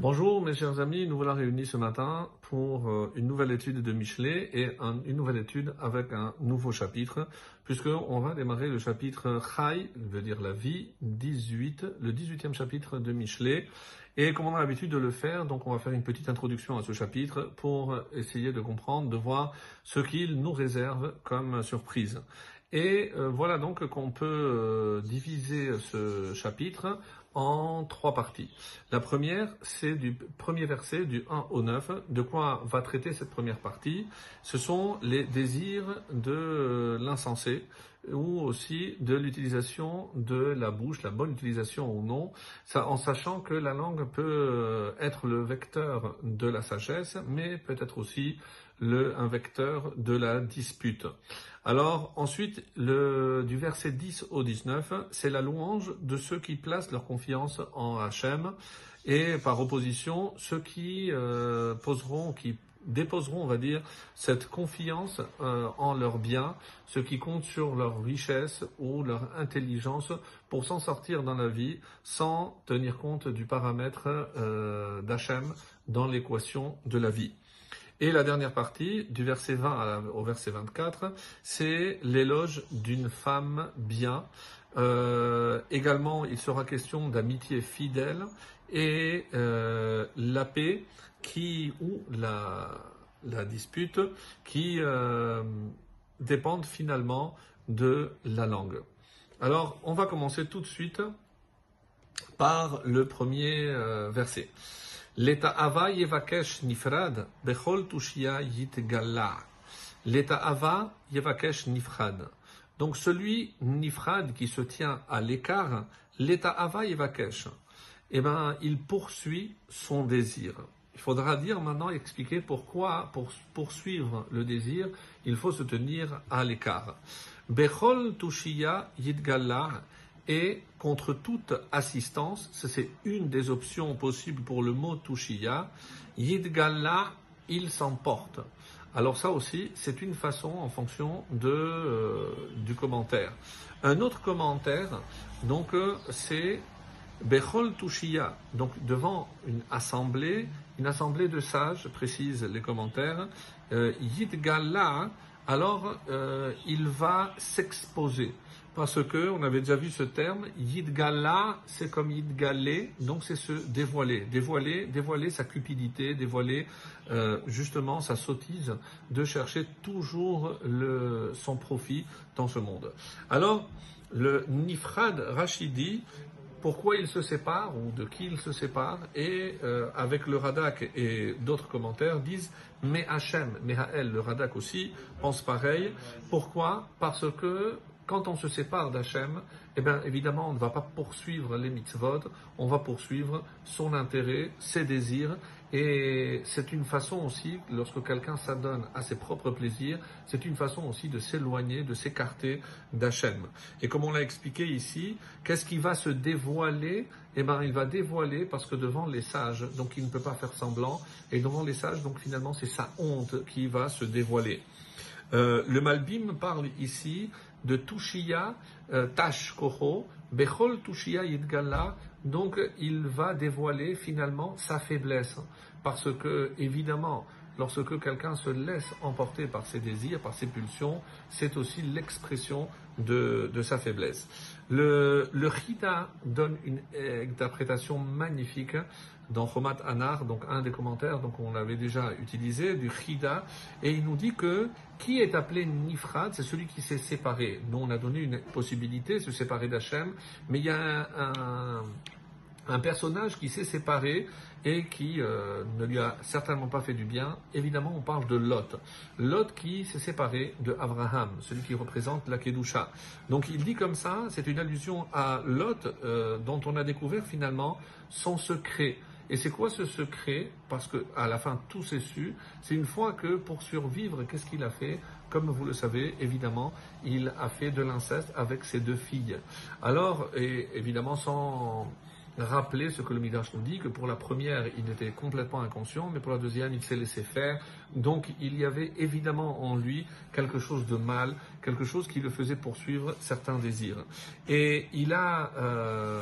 Bonjour mes chers amis, nous voilà réunis ce matin pour euh, une nouvelle étude de Michelet et une nouvelle étude avec un nouveau chapitre, puisqu'on va démarrer le chapitre Chai, veut dire la vie, 18, le 18e chapitre de Michelet. Et comme on a l'habitude de le faire, donc on va faire une petite introduction à ce chapitre pour essayer de comprendre, de voir ce qu'il nous réserve comme surprise. Et euh, voilà donc qu'on peut euh, diviser ce chapitre en trois parties. La première, c'est du premier verset, du 1 au 9. De quoi va traiter cette première partie? Ce sont les désirs de l'insensé ou aussi de l'utilisation de la bouche, la bonne utilisation ou non, ça, en sachant que la langue peut être le vecteur de la sagesse, mais peut être aussi le, un vecteur de la dispute. Alors ensuite, du verset 10 au 19, c'est la louange de ceux qui placent leur confiance en Hachem et par opposition, ceux qui euh, poseront, qui déposeront, on va dire, cette confiance euh, en leurs biens, ceux qui comptent sur leur richesse ou leur intelligence pour s'en sortir dans la vie sans tenir compte du paramètre euh, d'Hachem dans l'équation de la vie. Et la dernière partie, du verset 20 au verset 24, c'est l'éloge d'une femme bien. Euh, également, il sera question d'amitié fidèle et euh, la paix qui ou la, dispute qui euh, dépendent finalement de la langue. Alors, on va commencer tout de suite par le premier verset. L'Eta'ava yevakesh nifrad bechol tushia yitgala. L'Eta'ava yevakesh nifrad. Donc celui nifrad qui se tient à l'écart, l'Eta'ava yevakesh, eh ben, il poursuit son désir. Il faudra dire maintenant, expliquer pourquoi, pour poursuivre le désir, il faut se tenir à l'écart. Bechol tushia yitgala et contre toute assistance, c'est une des options possibles pour le mot Tushiya, Yidgalla, il s'emporte. Alors ça aussi, c'est une façon en fonction de, euh, du commentaire. Un autre commentaire, donc, euh, c'est Bechol Tushiya, donc devant une assemblée, une assemblée de sages, précise les commentaires, euh, Yidgalla, alors euh, il va s'exposer parce que on avait déjà vu ce terme, Yidgala, c'est comme Yidgalé, donc c'est se dévoiler, dévoiler, dévoiler sa cupidité, dévoiler euh, justement sa sottise de chercher toujours le, son profit dans ce monde. Alors, le Nifrad Rachidi, pourquoi il se sépare ou de qui il se sépare et euh, avec le Radak et d'autres commentaires disent mais Hachem, mais le Radak aussi pense pareil. Pourquoi? Parce que quand on se sépare d'Hachem, eh bien, évidemment, on ne va pas poursuivre les mitzvot, on va poursuivre son intérêt, ses désirs, et c'est une façon aussi, lorsque quelqu'un s'adonne à ses propres plaisirs, c'est une façon aussi de s'éloigner, de s'écarter d'Hachem. Et comme on l'a expliqué ici, qu'est-ce qui va se dévoiler? Eh bien, il va dévoiler parce que devant les sages, donc il ne peut pas faire semblant, et devant les sages, donc finalement, c'est sa honte qui va se dévoiler. Euh, le Malbim parle ici de Tushia euh, Tash Koho, Bechol Tushia Yidgala, donc il va dévoiler finalement sa faiblesse. Parce que, évidemment, lorsque quelqu'un se laisse emporter par ses désirs, par ses pulsions, c'est aussi l'expression de, sa faiblesse. Le, le donne une interprétation magnifique dans Chomat Anar, donc un des commentaires, donc on l'avait déjà utilisé, du Chida, et il nous dit que qui est appelé Nifrad, c'est celui qui s'est séparé. Nous, on a donné une possibilité, se séparer d'Hachem, mais il y a un personnage qui s'est séparé et qui euh, ne lui a certainement pas fait du bien. Évidemment, on parle de Lot. Lot qui s'est séparé de Abraham, celui qui représente la Kedusha. Donc il dit comme ça, c'est une allusion à Lot euh, dont on a découvert finalement son secret. Et c'est quoi ce secret? Parce que à la fin tout s'est su. C'est une fois que pour survivre, qu'est-ce qu'il a fait? Comme vous le savez, évidemment, il a fait de l'inceste avec ses deux filles. Alors, et évidemment sans rappeler ce que le Midrash nous dit, que pour la première, il était complètement inconscient, mais pour la deuxième, il s'est laissé faire. Donc, il y avait évidemment en lui quelque chose de mal quelque chose qui le faisait poursuivre certains désirs. Et il a euh,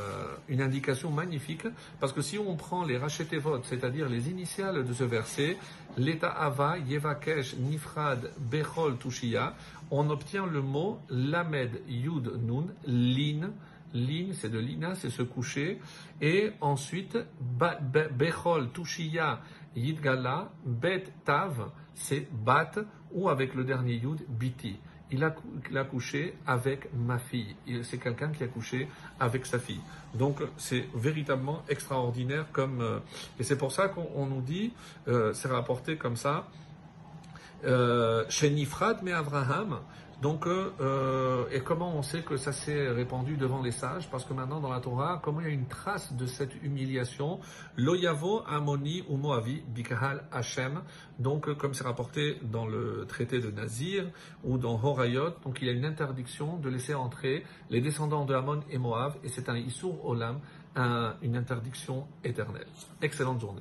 une indication magnifique, parce que si on prend les votes, c'est-à-dire les initiales de ce verset, l'état Ava, Yevakesh, Nifrad, Bechol, Tushia, on obtient le mot Lamed, Yud, Nun, Lin, Lin, c'est de lina, c'est se coucher. Et ensuite, Bechol, Tushia, Yidgala, Bet, Tav, c'est Bat, ou avec le dernier Yud, Biti. Il a, couché avec ma fille. C'est quelqu'un qui a couché avec sa fille. Donc c'est véritablement extraordinaire comme euh, et c'est pour ça qu'on nous dit euh, c'est rapporté comme ça euh, chez Nifrad mais Abraham donc, euh, euh, et comment on sait que ça s'est répandu devant les sages? Parce que maintenant, dans la Torah, comment il y a une trace de cette humiliation? Loyavo, Amoni ou Moavi, Bikahal, Hashem. Donc, euh, comme c'est rapporté dans le traité de Nazir ou dans Horayot, donc il y a une interdiction de laisser entrer les descendants de Amon et Moab, et c'est un Issour Olam, une interdiction éternelle. Excellente journée.